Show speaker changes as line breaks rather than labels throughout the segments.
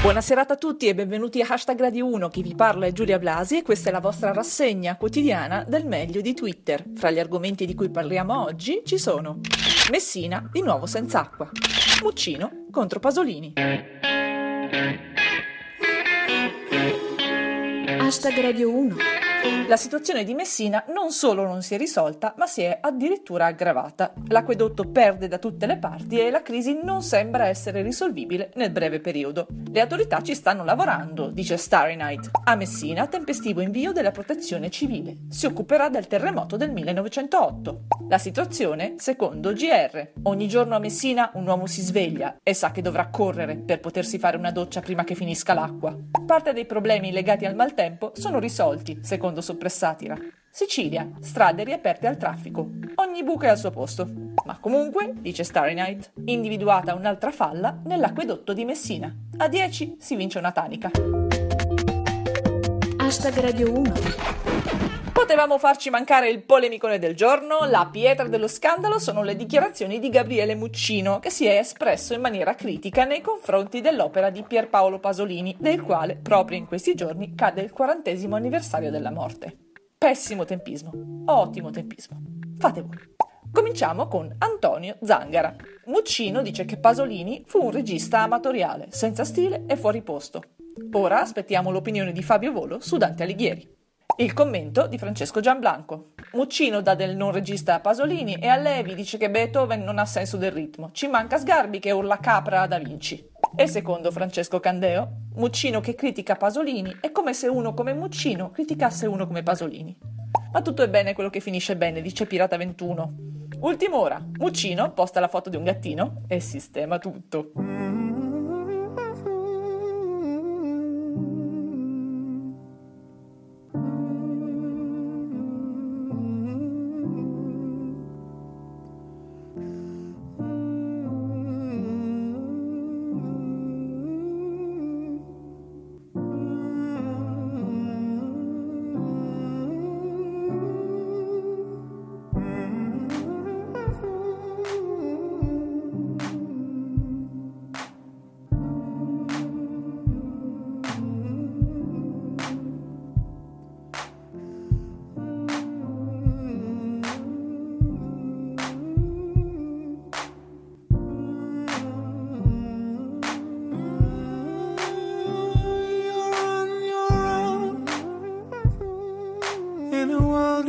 Buona serata a tutti e benvenuti a Hashtag Radio 1. Chi vi parla è Giulia Blasi e questa è la vostra rassegna quotidiana del meglio di Twitter. Fra gli argomenti di cui parliamo oggi ci sono Messina di nuovo senza acqua, Muccino contro Pasolini.
Hashtag Radio 1.
La situazione di Messina non solo non si è risolta, ma si è addirittura aggravata. L'acquedotto perde da tutte le parti e la crisi non sembra essere risolvibile nel breve periodo. Le autorità ci stanry lavorando, dice Starry Night. A Messina tempestivo invio della protezione civile. Si occuperà del terremoto del 1908. La situazione, secondo GR. Ogni giorno a Messina un uomo si sveglia e sa che dovrà correre per potersi fare una doccia prima che finisca l'acqua. Parte dei problemi legati al maltempo sono risolti, secondo Soppressatira. Sicilia, strade riaperte al traffico. Ogni buco è al suo posto. Ma comunque, dice Starry Night, individuata un'altra falla nell'acquedotto di Messina. A 10 si vince una tanica.
Hashtag Radio 1.
Potevamo farci mancare il polemicone del giorno, la pietra dello scandalo sono le dichiarazioni di Gabriele Muccino, che si è espresso in maniera critica nei confronti dell'opera di Pierpaolo Pasolini, del quale proprio in questi giorni cade il quarantesimo anniversario della morte. Pessimo tempismo, ottimo tempismo. Fate voi. Cominciamo con Antonio Zangara. Muccino dice che Pasolini fu un regista amatoriale, senza stile e fuori posto. Ora aspettiamo l'opinione di Fabio Volo su Dante Alighieri. Il commento di Francesco Gianblanco. Muccino dà del non regista a Pasolini e a Levi dice che Beethoven non ha senso del ritmo. Ci manca Sgarbi che urla capra a Da Vinci. E secondo Francesco Candeo, Muccino che critica Pasolini è come se uno come Muccino criticasse uno come Pasolini. Ma tutto è bene quello che finisce bene, dice Pirata 21. Ultima ora, Muccino posta la foto di un gattino e sistema tutto.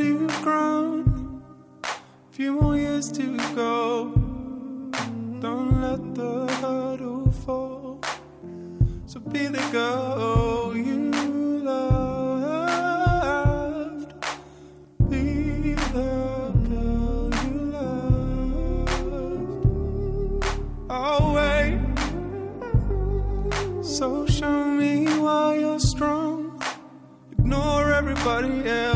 You've grown. Few more years to go. Don't let the hurdle fall. So be the girl you loved. Be the girl you loved. I'll wait. So show me why you're strong. Ignore everybody else.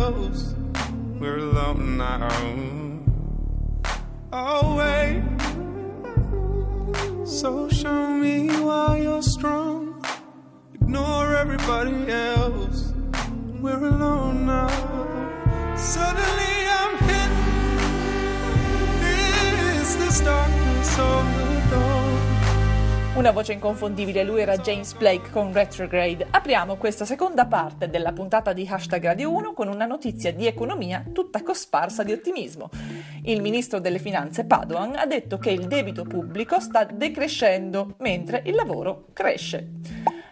We're alone now. I'll oh, wait. So show me why you're strong. Ignore everybody else. We're alone now. Suddenly
Una voce inconfondibile, lui era James Blake con Retrograde. Apriamo questa seconda parte della puntata di Hashtag Radio 1 con una notizia di economia tutta cosparsa di ottimismo. Il ministro delle finanze Padoan ha detto che il debito pubblico sta decrescendo mentre il lavoro cresce.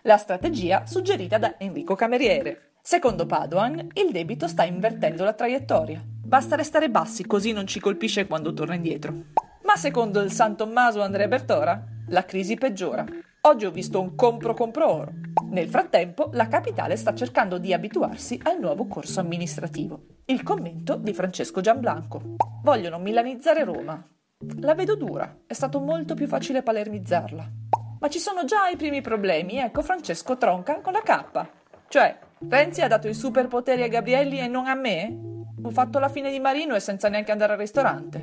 La strategia suggerita da Enrico Cameriere. Secondo Padoan, il debito sta invertendo la traiettoria. Basta restare bassi così non ci colpisce quando torna indietro. Ma secondo il San Tommaso Andrea Bertora, la crisi peggiora. Oggi ho visto un compro-compro oro. Nel frattempo, la capitale sta cercando di abituarsi al nuovo corso amministrativo. Il commento di Francesco Gianblanco. Vogliono milanizzare Roma. La vedo dura, è stato molto più facile palermizzarla. Ma ci sono già i primi problemi, ecco Francesco tronca con la K. Cioè, Renzi ha dato i superpoteri a Gabrielli e non a me? ho fatto la fine di Marino e senza neanche andare al ristorante.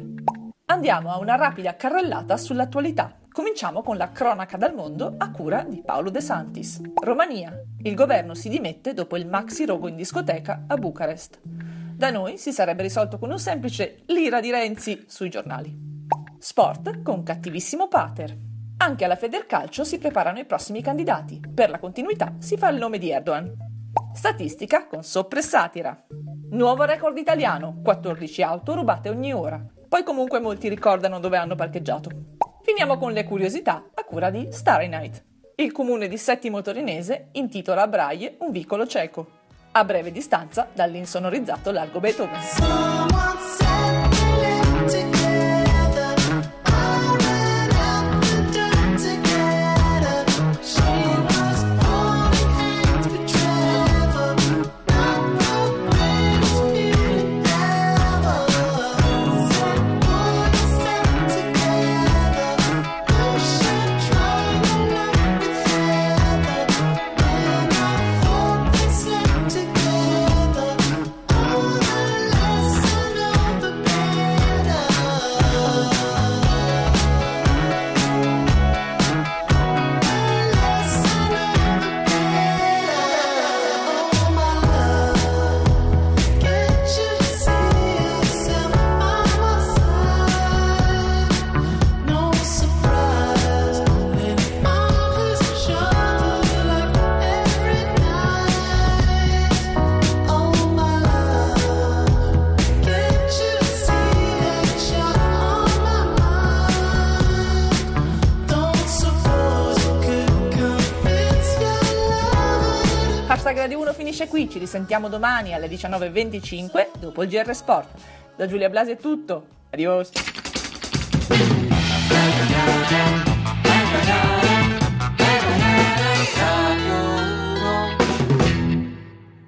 Andiamo a una rapida carrellata sull'attualità. Cominciamo con la cronaca dal mondo a cura di Paolo De Santis. Romania. Il governo si dimette dopo il maxi rogo in discoteca a Bucarest. Da noi si sarebbe risolto con un semplice lira di Renzi sui giornali. Sport con cattivissimo pater. Anche alla Federcalcio si preparano i prossimi candidati. Per la continuità si fa il nome di Erdogan. Statistica con soppressatira. Nuovo record italiano, 14 auto rubate ogni ora. Poi comunque molti ricordano dove hanno parcheggiato. Finiamo con le curiosità a cura di Starry Night. Il comune di Settimo Torinese intitola a Braille un vicolo cieco, a breve distanza dall'insonorizzato largo Beethoven. finisce qui, ci risentiamo domani alle 19.25 dopo il GR Sport. Da Giulia Blasi è tutto, adios!